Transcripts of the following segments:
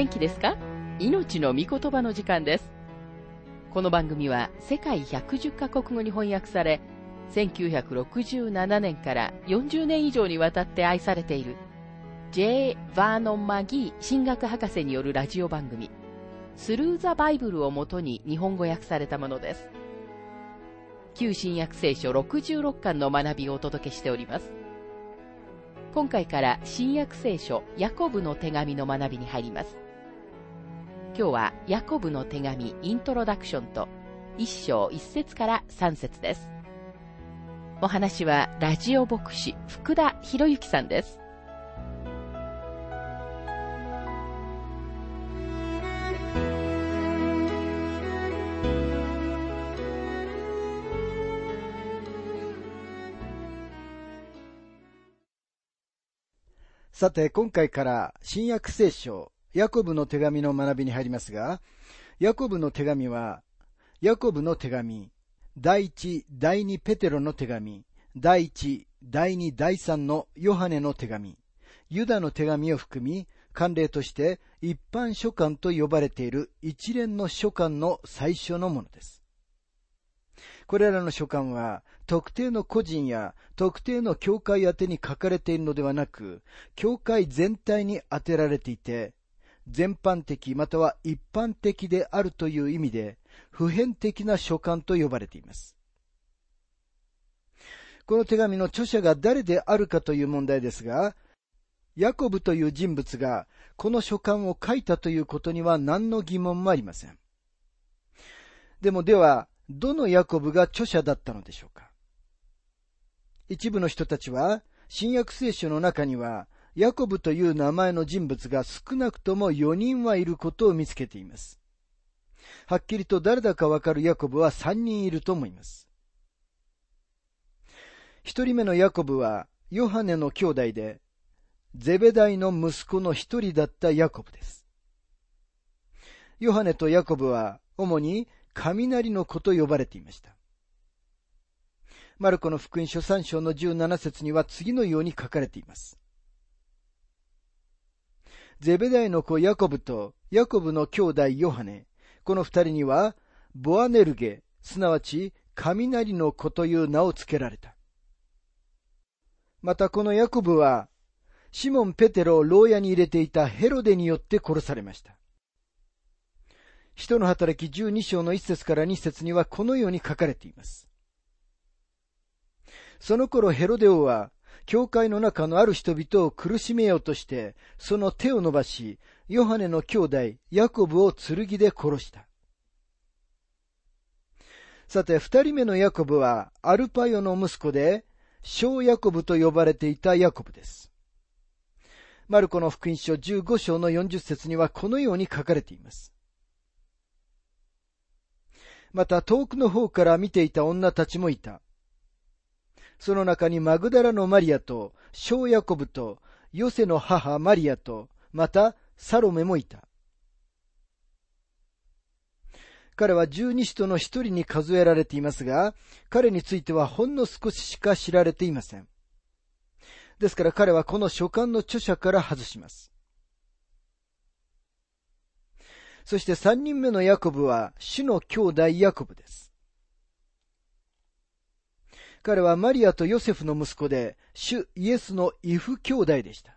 元気ですか？命の御言葉の時間です。この番組は世界110カ国語に翻訳され、1967年から40年以上にわたって愛されている J. バーノン・マギー神学博士によるラジオ番組、スルー・ザ・バイブルをもとに日本語訳されたものです。旧新約聖書66巻の学びをお届けしております。今回から新約聖書ヤコブの手紙の学びに入ります。今日はヤコブの手紙イントロダクションと一章一節から三節です。お話はラジオ牧師福田博之さんです。さて、今回から新約聖書、ヤコブの手紙の学びに入りますが、ヤコブの手紙は、ヤコブの手紙、第一、第二ペテロの手紙、第一、第二、第三のヨハネの手紙、ユダの手紙を含み、慣例として一般書簡と呼ばれている一連の書簡の最初のものです。これらの書簡は、特定の個人や特定の教会宛に書かれているのではなく、教会全体に当てられていて、全般的または一般的であるという意味で、普遍的な書簡と呼ばれています。この手紙の著者が誰であるかという問題ですが、ヤコブという人物がこの書簡を書いたということには何の疑問もありません。でもでは、どのヤコブが著者だったのでしょうか一部の人たちは、新約聖書の中には、ヤコブという名前の人物が少なくとも4人はいることを見つけています。はっきりと誰だかわかるヤコブは3人いると思います。一人目のヤコブは、ヨハネの兄弟で、ゼベダイの息子の一人だったヤコブです。ヨハネとヤコブは、主に雷の子と呼ばれていました。マルコの福音書3章の17節には次のように書かれています。ゼベダイの子ヤコブとヤコブの兄弟ヨハネ、この二人には、ボアネルゲ、すなわち雷の子という名を付けられた。またこのヤコブは、シモン・ペテロを牢屋に入れていたヘロデによって殺されました。人の働き12章の1節から2節にはこのように書かれています。その頃ヘロデ王は、教会の中のある人々を苦しめようとして、その手を伸ばし、ヨハネの兄弟、ヤコブを剣で殺した。さて、二人目のヤコブは、アルパヨの息子で、小ヤコブと呼ばれていたヤコブです。マルコの福音書15章の40節にはこのように書かれています。また遠くの方から見ていた女たちもいた。その中にマグダラのマリアと、小ヤコブと、ヨセの母マリアと、またサロメもいた。彼は十二使徒の一人に数えられていますが、彼についてはほんの少ししか知られていません。ですから彼はこの書簡の著者から外します。そして三人目のヤコブは主の兄弟ヤコブです。彼はマリアとヨセフの息子で、主イエスの異父兄弟でした。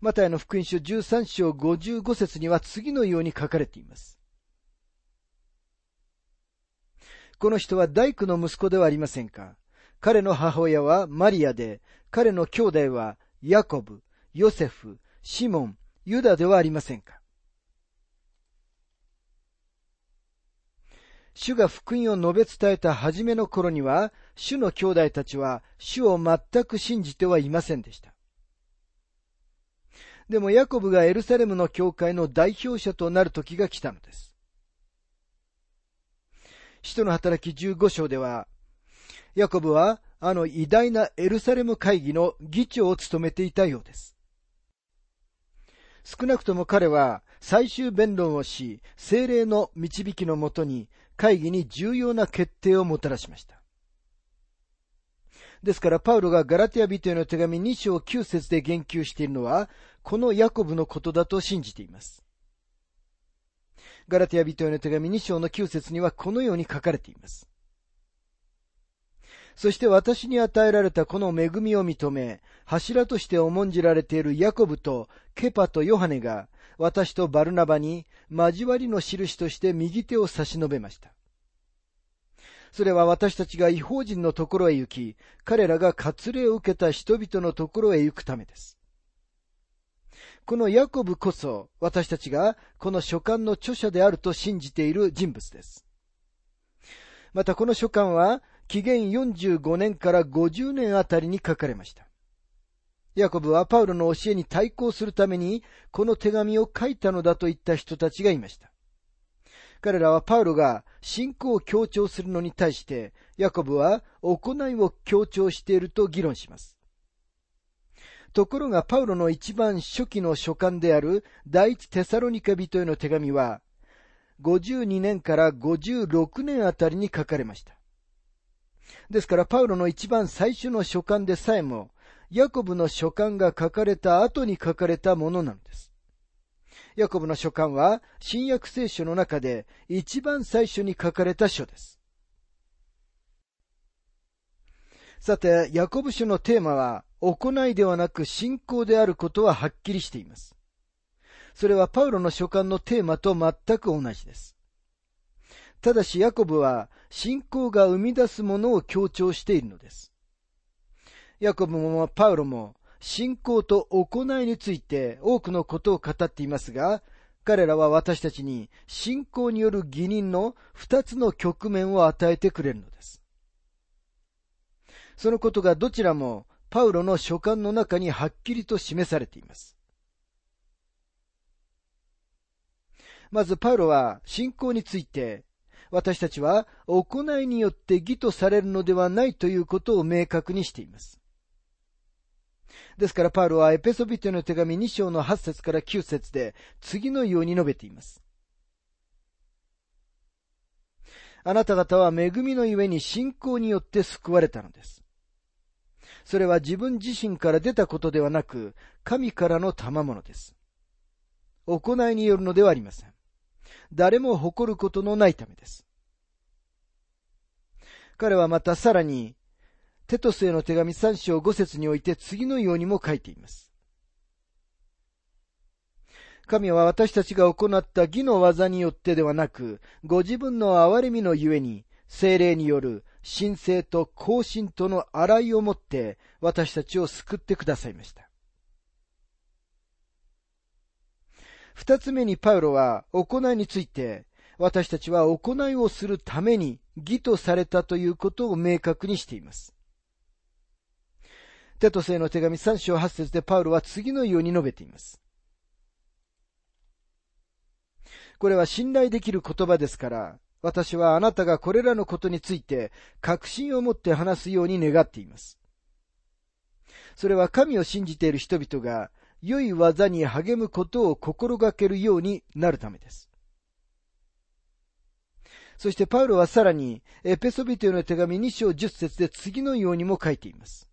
マタイの福音書13章55節には次のように書かれています。この人は大工の息子ではありませんか？彼の母親はマリアで、彼の兄弟はヤコブ、ヨセフ、シモン、ユダではありませんか？主が福音を述べ伝えた初めの頃には、主の兄弟たちは主を全く信じてはいませんでした。でもヤコブがエルサレムの教会の代表者となる時が来たのです。使徒の働き15章では、ヤコブはあの偉大なエルサレム会議の議長を務めていたようです。少なくとも彼は最終弁論をし、精霊の導きのもとに会議に重要な決定をもたらしました。ですから、パウロがガラティア人への手紙2章9節で言及しているのは、このヤコブのことだと信じています。ガラティア人への手紙2章の9節にはこのように書かれています。そして私に与えられたこの恵みを認め、柱として重んじられているヤコブとケパとヨハネが、私とバルナバに交わりの印として右手を差し伸べました。それは私たちが違法人のところへ行き、彼らが割礼を受けた人々のところへ行くためです。このヤコブこそ私たちがこの書簡の著者であると信じている人物です。またこの書簡は紀元45年から50年あたりに書かれました。ヤコブはパウロの教えに対抗するためにこの手紙を書いたのだといった人たちがいました。彼らはパウロが信仰を強調するのに対して、ヤコブは行いを強調していると議論します。ところがパウロの一番初期の書簡である第一テサロニカ人への手紙は、52年から56年あたりに書かれました。ですからパウロの一番最初の書簡でさえも、ヤコブの書簡が書かれた後に書かれたものなんです。ヤコブの書簡は新約聖書の中で一番最初に書かれた書です。さて、ヤコブ書のテーマは行いではなく信仰であることははっきりしています。それはパウロの書簡のテーマと全く同じです。ただしヤコブは信仰が生み出すものを強調しているのです。ヤコブもパウロも信仰と行いについて多くのことを語っていますが、彼らは私たちに信仰による義人の二つの局面を与えてくれるのです。そのことがどちらもパウロの書簡の中にはっきりと示されています。まずパウロは信仰について私たちは行いによって義とされるのではないということを明確にしています。ですからパウロはエペソビテの手紙2章の8節から9節で次のように述べています。あなた方は恵みのゆえに信仰によって救われたのです。それは自分自身から出たことではなく、神からの賜物です。行いによるのではありません。誰も誇ることのないためです。彼はまたさらに、テトスへの手紙3章5節において次のようにも書いています。神は私たちが行った義の技によってではなく、ご自分の憐れみのゆえに、精霊による神聖と更新との洗いをもって私たちを救ってくださいました。二つ目にパウロは行いについて、私たちは行いをするために義とされたということを明確にしています。テトセの手紙3章8節でパウロは次のように述べています。これは信頼できる言葉ですから、私はあなたがこれらのことについて確信を持って話すように願っています。それは神を信じている人々が良い技に励むことを心がけるようになるためです。そしてパウロはさらに、エペソビトへの手紙2章10節で次のようにも書いています。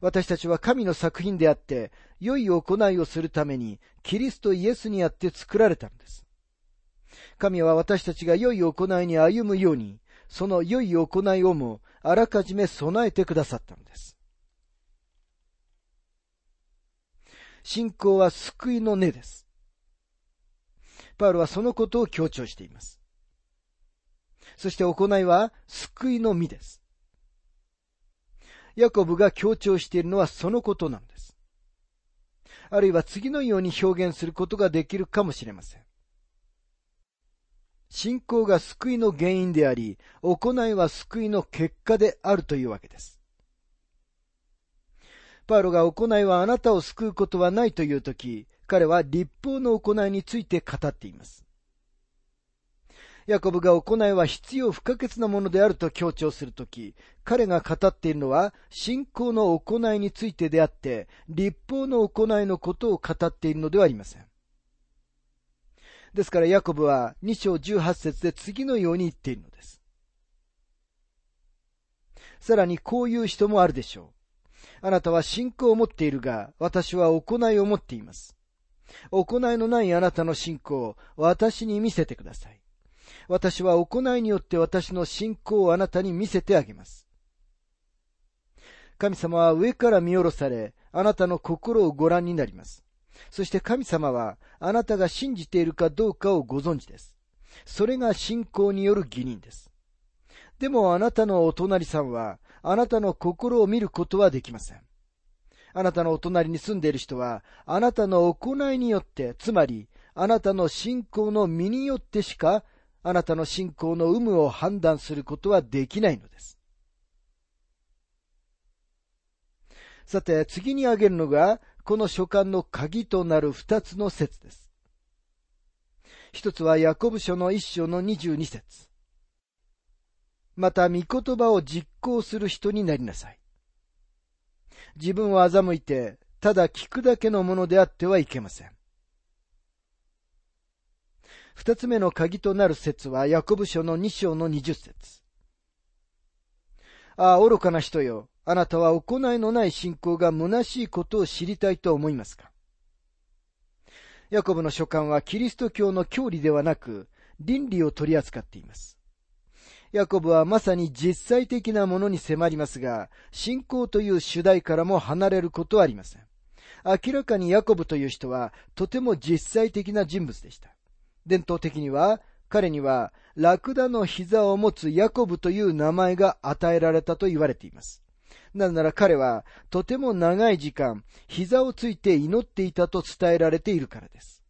私たちは神の作品であって、良い行いをするために、キリストイエスにあって作られたのです。神は私たちが良い行いに歩むように、その良い行いをもあらかじめ備えてくださったのです。信仰は救いの根です。パウロはそのことを強調しています。そして行いは救いの実です。ヤコブが強調しているのはそのことなんです。あるいは次のように表現することができるかもしれません。信仰が救いの原因であり、行いは救いの結果であるというわけです。パウロが行いはあなたを救うことはないというとき、彼は立法の行いについて語っています。ヤコブが行いは必要不可欠なものであると強調するとき、彼が語っているのは信仰の行いについてであって、立法の行いのことを語っているのではありません。ですからヤコブは2章18節で次のように言っているのです。さらにこういう人もあるでしょう。あなたは信仰を持っているが、私は行いを持っています。行いのないあなたの信仰を私に見せてください。私は行いによって私の信仰をあなたに見せてあげます。神様は上から見下ろされ、あなたの心をご覧になります。そして神様はあなたが信じているかどうかをご存知です。それが信仰による義人です。でもあなたのお隣さんはあなたの心を見ることはできません。あなたのお隣に住んでいる人は、あなたの行いによって、つまり、あなたの信仰の身によってしか、あなたの信仰の有無を判断することはできないのです。さて、次に挙げるのが、この書簡の鍵となる二つの説です。一つはヤコブ書の一章の二十二節。また、御言葉を実行する人になりなさい。自分を欺いて、ただ聞くだけのものであってはいけません。二つ目の鍵となる説は、ヤコブ書の二章の二十節。ああ、愚かな人よ。あなたは行いのない信仰が虚しいことを知りたいと思いますか？ヤコブの書簡はキリスト教の教理ではなく、倫理を取り扱っています。ヤコブはまさに実際的なものに迫りますが、信仰という主題からも離れることはありません。明らかにヤコブという人はとても実際的な人物でした。伝統的には彼にはラクダの膝を持つヤコブという名前が与えられたと言われています。なぜなら彼はとても長い時間膝をついて祈っていたと伝えられているからです。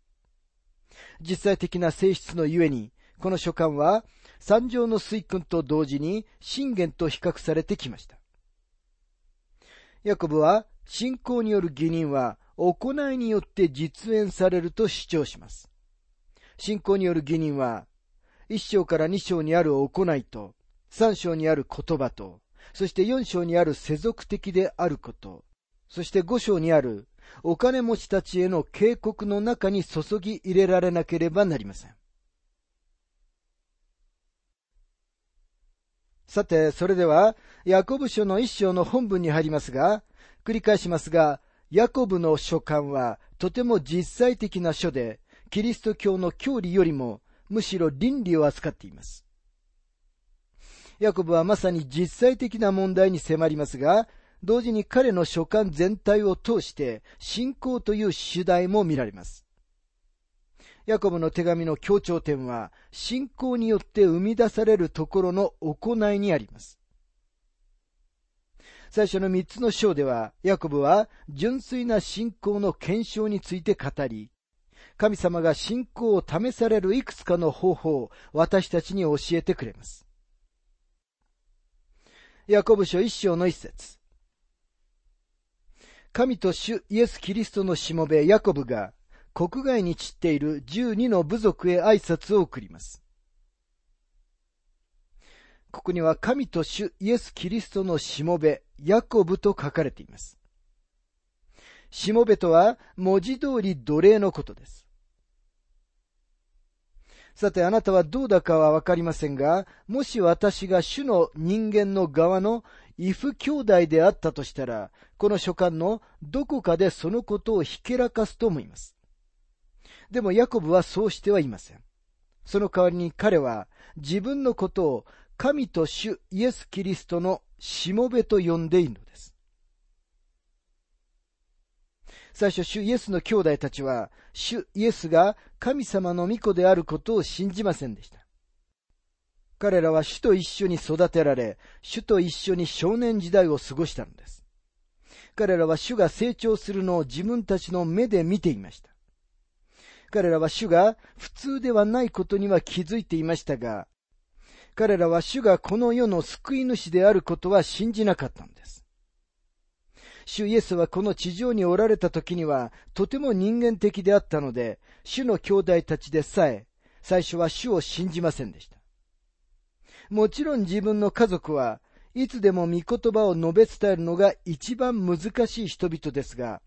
実際的な性質のゆえに、この書簡は三条の水訓と同時に信玄と比較されてきました。ヤコブは信仰による義人は行いによって実演されると主張します。信仰による義人は一章から二章にある行いと三章にある言葉とそして四章にある世俗的であること、そして五章にあるお金持ちたちへの警告の中に注ぎ入れられなければなりません。さて、それでは、ヤコブ書の一章の本文に入りますが、繰り返しますが、ヤコブの書簡はとても実際的な書で、キリスト教の教理よりもむしろ倫理を扱っています。ヤコブはまさに実際的な問題に迫りますが、同時に彼の書簡全体を通して信仰という主題も見られます。ヤコブの手紙の強調点は、信仰によって生み出されるところの行いにあります。最初の三つの章では、ヤコブは純粋な信仰の検証について語り、神様が信仰を試されるいくつかの方法を私たちに教えてくれます。ヤコブ書一章の一節神と主イエス・キリストのしもべヤコブが国外に散っている十二の部族へ挨拶を送ります。ここには神と主イエス・キリストのしもべ、ヤコブと書かれています。しもべとは文字通り奴隷のことです。さてあなたはどうだかはわかりませんが、もし私が主の人間の側のイフ兄弟であったとしたら、この書簡のどこかでそのことをひけらかすと思います。でもヤコブはそうしてはいません。その代わりに彼は自分のことを神と主イエス・キリストのしもべと呼んでいるのです。最初、主イエスの兄弟たちは、主イエスが神様の御子であることを信じませんでした。彼らは主と一緒に育てられ、主と一緒に少年時代を過ごしたのです。彼らは主が成長するのを自分たちの目で見ていました。彼らは主が普通ではないことには気づいていましたが、彼らは主がこの世の救い主であることは信じなかったのです。主イエスはこの地上におられた時にはとても人間的であったので、主の兄弟たちでさえ最初は主を信じませんでした。もちろん自分の家族はいつでも御言葉を述べ伝えるのが一番難しい人々ですが、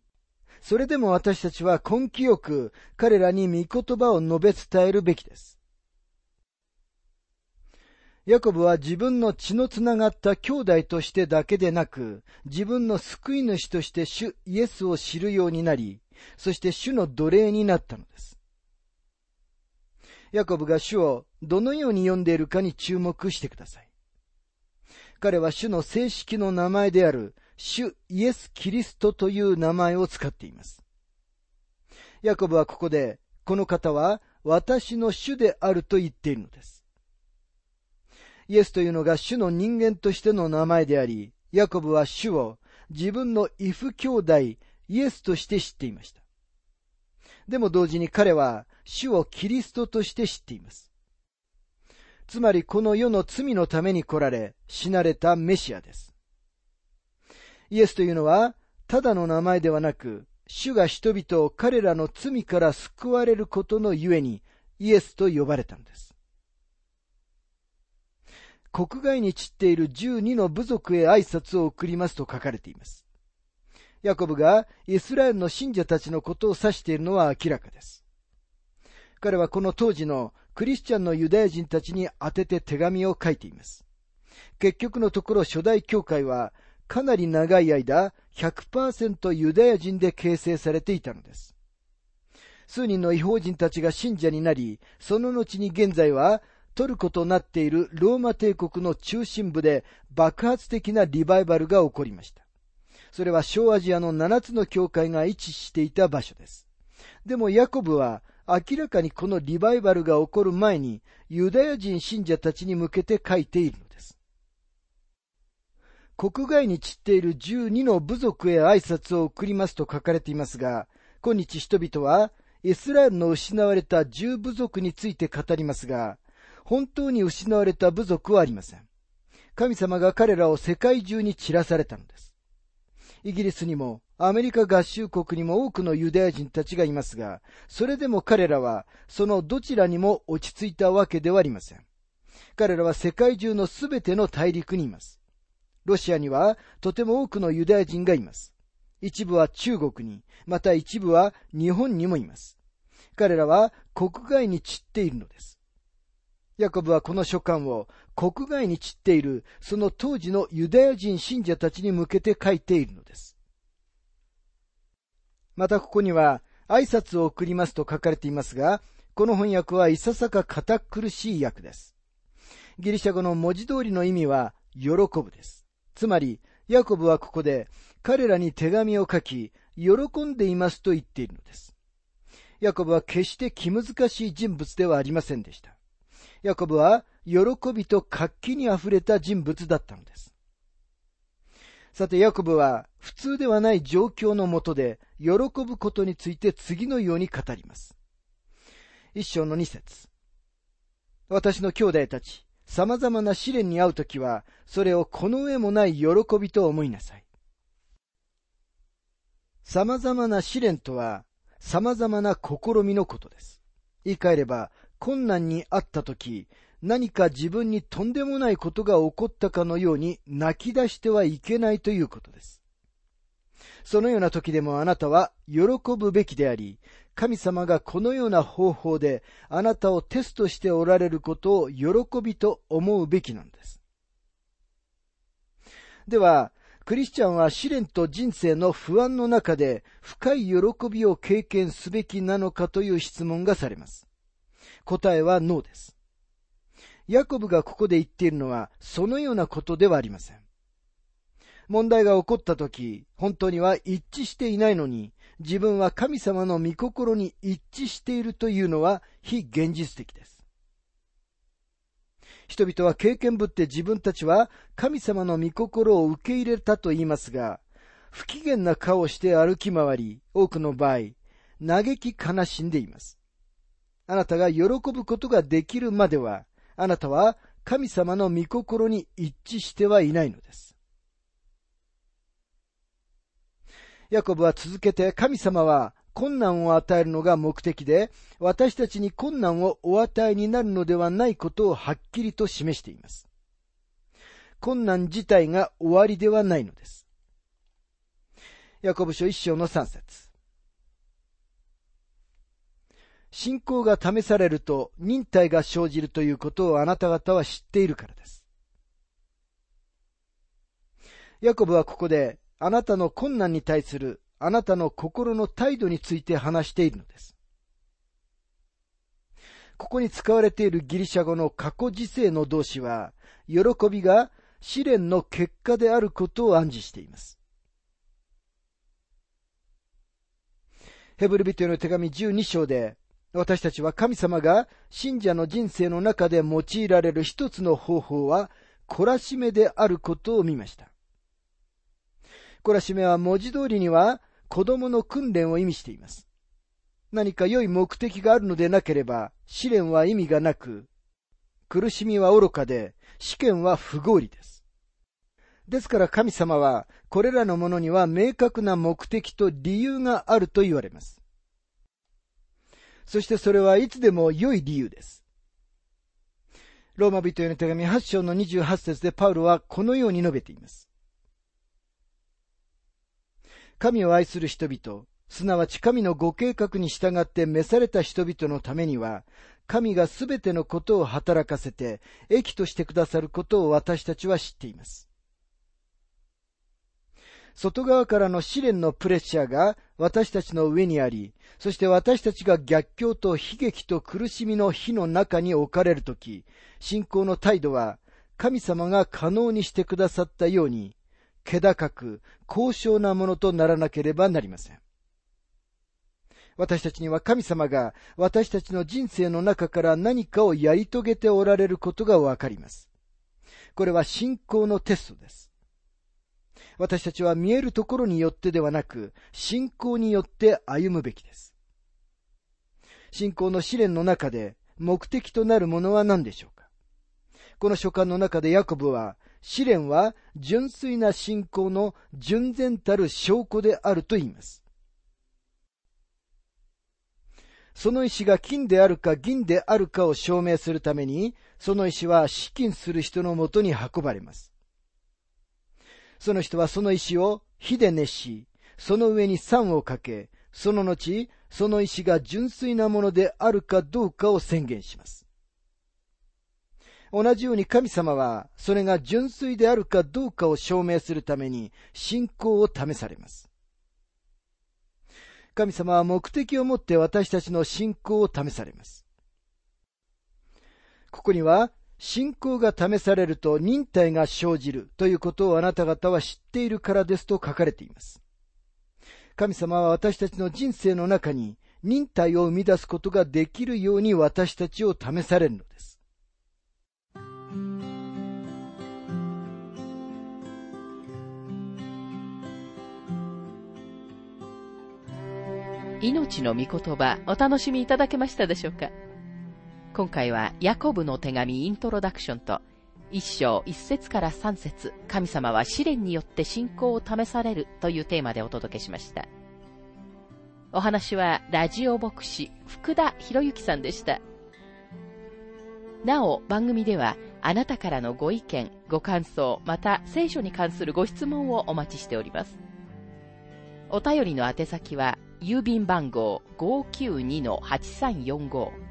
それでも私たちは根気よく彼らに御言葉を述べ伝えるべきです。ヤコブは自分の血のつながった兄弟としてだけでなく、自分の救い主として主イエスを知るようになり、そして主の奴隷になったのです。ヤコブが主をどのように読んでいるかに注目してください。彼は主の正式の名前である主イエス・キリストという名前を使っています。ヤコブはここで、この方は私の主であると言っているのです。イエスというのが主の人間としての名前であり、ヤコブは主を自分の異父兄弟イエスとして知っていました。でも同時に彼は主をキリストとして知っています。つまりこの世の罪のために来られ、死なれたメシアです。イエスというのは、ただの名前ではなく、主が人々を彼らの罪から救われることのゆえに、イエスと呼ばれたのです。国外に散っている十二の部族へ挨拶を送りますと書かれています。ヤコブがイスラエルの信者たちのことを指しているのは明らかです。彼はこの当時のクリスチャンのユダヤ人たちに宛てて手紙を書いています。結局のところ初代教会はかなり長い間100%ユダヤ人で形成されていたのです。数人の違法人たちが信者になり、その後に現在はトルコとなっているローマ帝国の中心部で爆発的なリバイバルが起こりました。それは小アジアの7つの教会が位置していた場所です。でもヤコブは明らかにこのリバイバルが起こる前にユダヤ人信者たちに向けて書いているのです。国外に散っている12の部族へ挨拶を送りますと書かれていますが、今日人々はイスラエルの失われた10部族について語りますが、本当に失われた部族はありません。神様が彼らを世界中に散らされたのです。イギリスにもアメリカ合衆国にも多くのユダヤ人たちがいますが、それでも彼らはそのどちらにも落ち着いたわけではありません。彼らは世界中のすべての大陸にいます。ロシアにはとても多くのユダヤ人がいます。一部は中国に、また一部は日本にもいます。彼らは国外に散っているのです。ヤコブはこの書簡を国外に散っているその当時のユダヤ人信者たちに向けて書いているのです。またここには挨拶を送りますと書かれていますが、この翻訳はいささか堅苦しい訳です。ギリシャ語の文字通りの意味は喜ぶです。つまり、ヤコブはここで彼らに手紙を書き、喜んでいますと言っているのです。ヤコブは決して気難しい人物ではありませんでした。ヤコブは喜びと活気に溢れた人物だったのです。さて、ヤコブは普通ではない状況のもとで喜ぶことについて次のように語ります。一章の二節私の兄弟たち、様々な試練に遭うときは、それをこの上もない喜びと思いなさい。様々な試練とは、様々な試みのことです。言い換えれば、困難にあった時、何か自分にとんでもないことが起こったかのように泣き出してはいけないということです。そのような時でもあなたは喜ぶべきであり、神様がこのような方法であなたをテストしておられることを喜びと思うべきなんです。では、クリスチャンは試練と人生の不安の中で深い喜びを経験すべきなのかという質問がされます。答えはノーです。ヤコブがここで言っているのは、そのようなことではありません。問題が起こった時、本当には一致していないのに、自分は神様の御心に一致しているというのは非現実的です。人々は経験ぶって自分たちは神様の御心を受け入れたと言いますが、不機嫌な顔をして歩き回り、多くの場合、嘆き悲しんでいます。あなたが喜ぶことができるまでは、あなたは神様の御心に一致してはいないのです。ヤコブは続けて神様は困難を与えるのが目的で、私たちに困難をお与えになるのではないことをはっきりと示しています。困難自体が終わりではないのです。ヤコブ書一章の三節信仰が試されると忍耐が生じるということをあなた方は知っているからです。ヤコブはここであなたの困難に対するあなたの心の態度について話しているのです。ここに使われているギリシャ語の過去時世の動詞は、喜びが試練の結果であることを暗示しています。ヘブルビトへの手紙12章で、私たちは神様が信者の人生の中で用いられる一つの方法は、懲らしめであることを見ました。懲らしめは文字通りには子供の訓練を意味しています。何か良い目的があるのでなければ試練は意味がなく、苦しみは愚かで試験は不合理です。ですから神様はこれらのものには明確な目的と理由があると言われます。そしてそれはいつでも良い理由です。ローマ人への手紙8章の28節でパウロはこのように述べています。神を愛する人々、すなわち神のご計画に従って召された人々のためには、神がすべてのことを働かせて、益としてくださることを私たちは知っています。外側からの試練のプレッシャーが私たちの上にあり、そして私たちが逆境と悲劇と苦しみの火の中に置かれるとき、信仰の態度は神様が可能にしてくださったように、気高く、高尚なものとならなければなりません。私たちには神様が私たちの人生の中から何かをやり遂げておられることがわかります。これは信仰のテストです。私たちは見えるところによってではなく、信仰によって歩むべきです。信仰の試練の中で目的となるものは何でしょうか？この書簡の中でヤコブは試練は純粋な信仰の純然たる証拠であると言います。その石が金であるか銀であるかを証明するために、その石は資金する人のもとに運ばれます。その人はその石を火で熱し、その上に酸をかけ、その後、その石が純粋なものであるかどうかを宣言します。同じように神様は、それが純粋であるかどうかを証明するために、信仰を試されます。神様は目的を持って私たちの信仰を試されます。ここには、信仰が試されると忍耐が生じるということをあなた方は知っているからですと書かれています。神様は私たちの人生の中に忍耐を生み出すことができるように私たちを試されるのです。命の御言葉、お楽しみいただけましたでしょうか？今回は、ヤコブの手紙イントロダクションと、一章一節から三節、神様は試練によって信仰を試されるというテーマでお届けしました。お話は、ラジオ牧師、福田博之さんでした。なお、番組では、あなたからのご意見、ご感想、また聖書に関するご質問をお待ちしております。お便りの宛先は、郵便番号592-8345